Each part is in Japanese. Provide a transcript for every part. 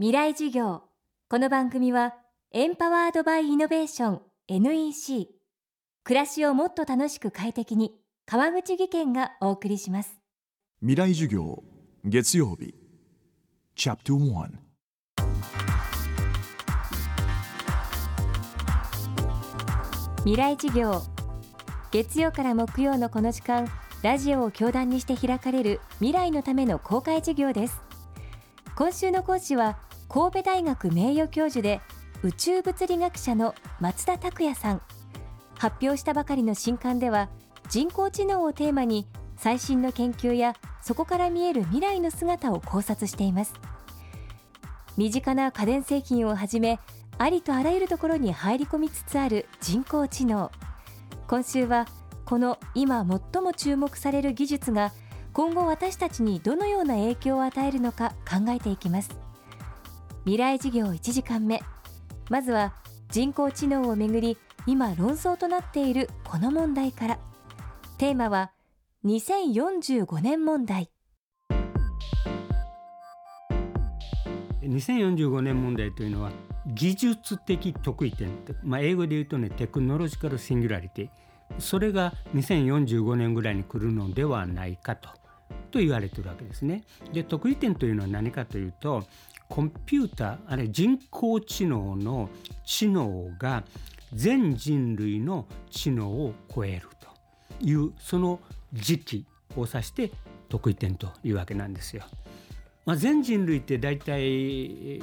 未来授業。この番組はエンパワードバイイノベーション NEC 暮らしをもっと楽しく快適に川口義賢がお送りします。未来授業月曜日。チャプト1未来授業。月曜から木曜のこの時間ラジオを教壇にして開かれる未来のための公開授業です。今週の講師は神戸大学名誉教授で宇宙物理学者の松田拓也さん。発表したばかりの新刊では人工知能をテーマに最新の研究やそこから見える未来の姿を考察しています。身近な家電製品をはじめありとあらゆるところに入り込みつつある人工知能。今週はこの今最も注目される技術が今後私たちにどのような影響を与えるのか考えていきます。未来事業1時間目。まずは人工知能をめぐり今論争となっているこの問題から。テーマは2045年問題。2045年問題というのは技術的得意点、まあ、英語で言うとねテクノロジカルシンギュラリティ。それが2045年ぐらいに来るのではないかとと言われてるわけですね。で得意点というのは何かというとコンピューターあるいは人工知能の知能が全人類の知能を超えるというその時期を指して得意点というわけなんですよ。まあ、全人類って大体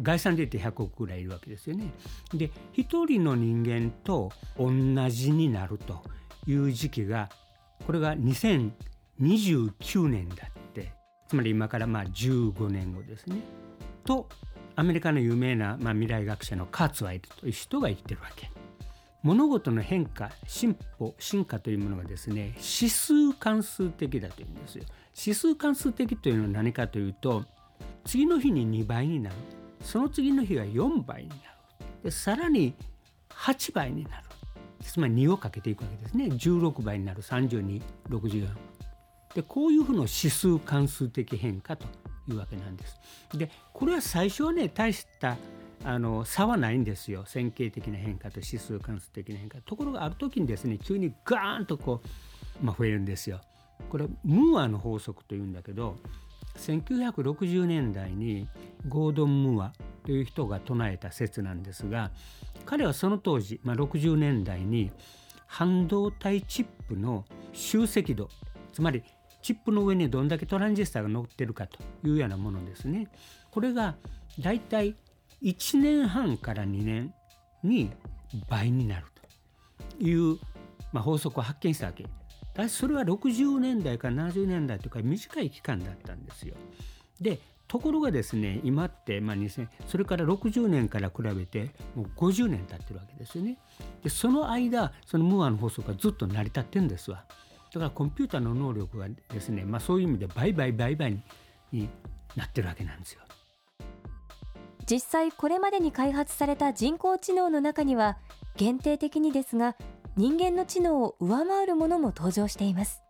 概算で言って100億ぐらいいるわけですよね。で一人の人間と同じになるという時期がこれが2029年だってつまり今からまあ15年後ですね。とアメリカの有名な、まあ、未来学者のカーツワイルという人が言ってるわけ。物事の変化進歩進化というものがですね指数関数的だというんですよ。指数関数的というのは何かというと次の日に2倍になる。その次の日は4倍になる。でさらに8倍になる。つまり2をかけていくわけですね。16倍になる。3264でこういうふうな指数関数的変化というわけなんです。でこれは最初はね大したあの差はないんですよ線形的な変化と指数関数的な変化ところがある時にですね急にガーンとこう、まあ、増えるんですよ。これムーアの法則というんだけど1960年代にゴードン・ムーアという人が唱えた説なんですが彼はその当時、まあ、60年代に半導体チップの集積度つまりチップの上にどんだけトランジスタが乗ってるかというようなものですね。これがだいたい1年半から2年に倍になるという、まあ、法則を発見したわけ。だそれは60年代から70年代というか短い期間だったんですよ。でところがですね今って、まあ、2000それから60年から比べてもう50年経ってるわけですよね。でその間そのムーアの法則がずっと成り立ってるんですわ。だからコンピューターの能力がですね、まあ、そういう意味で倍々倍々になってるわけなんですよ。実際これまでに開発された人工知能の中には限定的にですが人間の知能を上回るものも登場しています。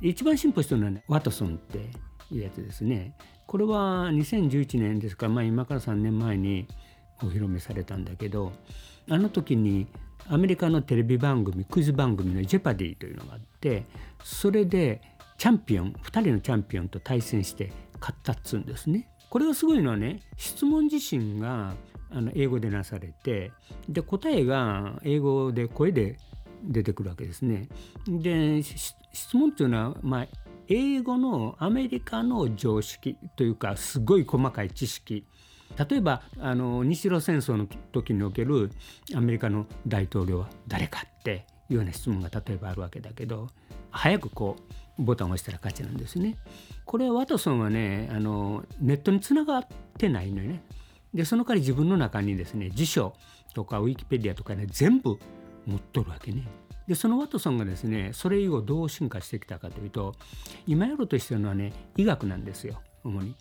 一番進歩したのは、ね、ワトソンっていうやつですね。これは2011年ですか。ら、まあ、今から3年前にお披露目されたんだけどあの時にアメリカのテレビ番組クイズ番組の「ジェパディ」というのがあってそれでチャンピオン2人のチャンピオンと対戦して勝ったっつうんですね。これがすごいのはね質問自身があの英語でなされてで答えが英語で声で出てくるわけですね。で質問っていうのは、まあ、英語のアメリカの常識というかすごい細かい知識例えばあの日露戦争の時におけるアメリカの大統領は誰かっていうような質問が例えばあるわけだけど早くこうボタンを押したら勝ちなんですね。これはワトソンはねあのネットにつながってないのよね。でその代わり自分の中にですね辞書とかウィキペディアとかね全部持っとるわけね。でそのワトソンがですねそれ以後どう進化してきたかというと今やろうとしてるのはね医学なんですよ。主に。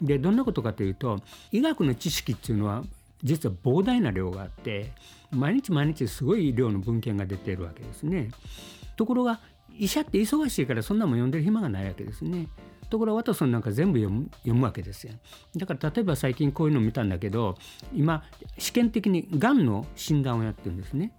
でどんなことかというと医学の知識っていうのは実は膨大な量があって毎日毎日すごい量の文献が出ているわけですね。ところが医者って忙しいからそんなもん読んでる暇がないわけですね。ところがワトソンなんか全部読む読むわけですよだから例えば最近こういうのを見たんだけど今試験的にがんの診断をやってるんですね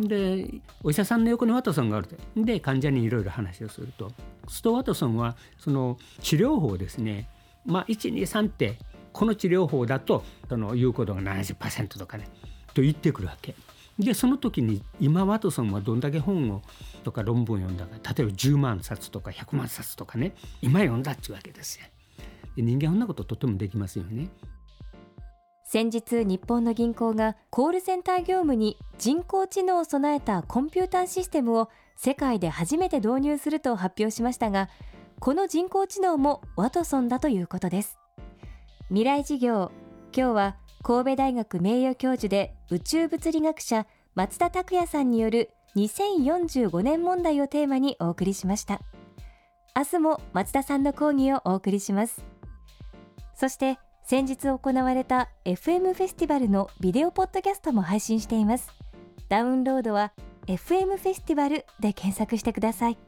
でお医者さんの横にワトソンがあるとで患者にいろいろ話をするとストワトソンはその治療法をですねまあ123ってこの治療法だとその有効度が70%とかねと言ってくるわけ。でその時に今ワトソンはどんだけ本をとか論文を読んだか例えば10万冊とか100万冊とかね今読んだっちゅうわけですよ。で人間そんなこととてもできますよね。先日日本の銀行がコールセンター業務に人工知能を備えたコンピューターシステムを世界で初めて導入すると発表しましたがこの人工知能もワトソンだということです。未来事業今日は神戸大学名誉教授で宇宙物理学者松田拓也さんによる2045年問題をテーマにお送りしました。明日も松田さんの講義をお送りします。そして先日行われた FM フェスティバルのビデオポッドキャストも配信しています。ダウンロードは FM フェスティバルで検索してください。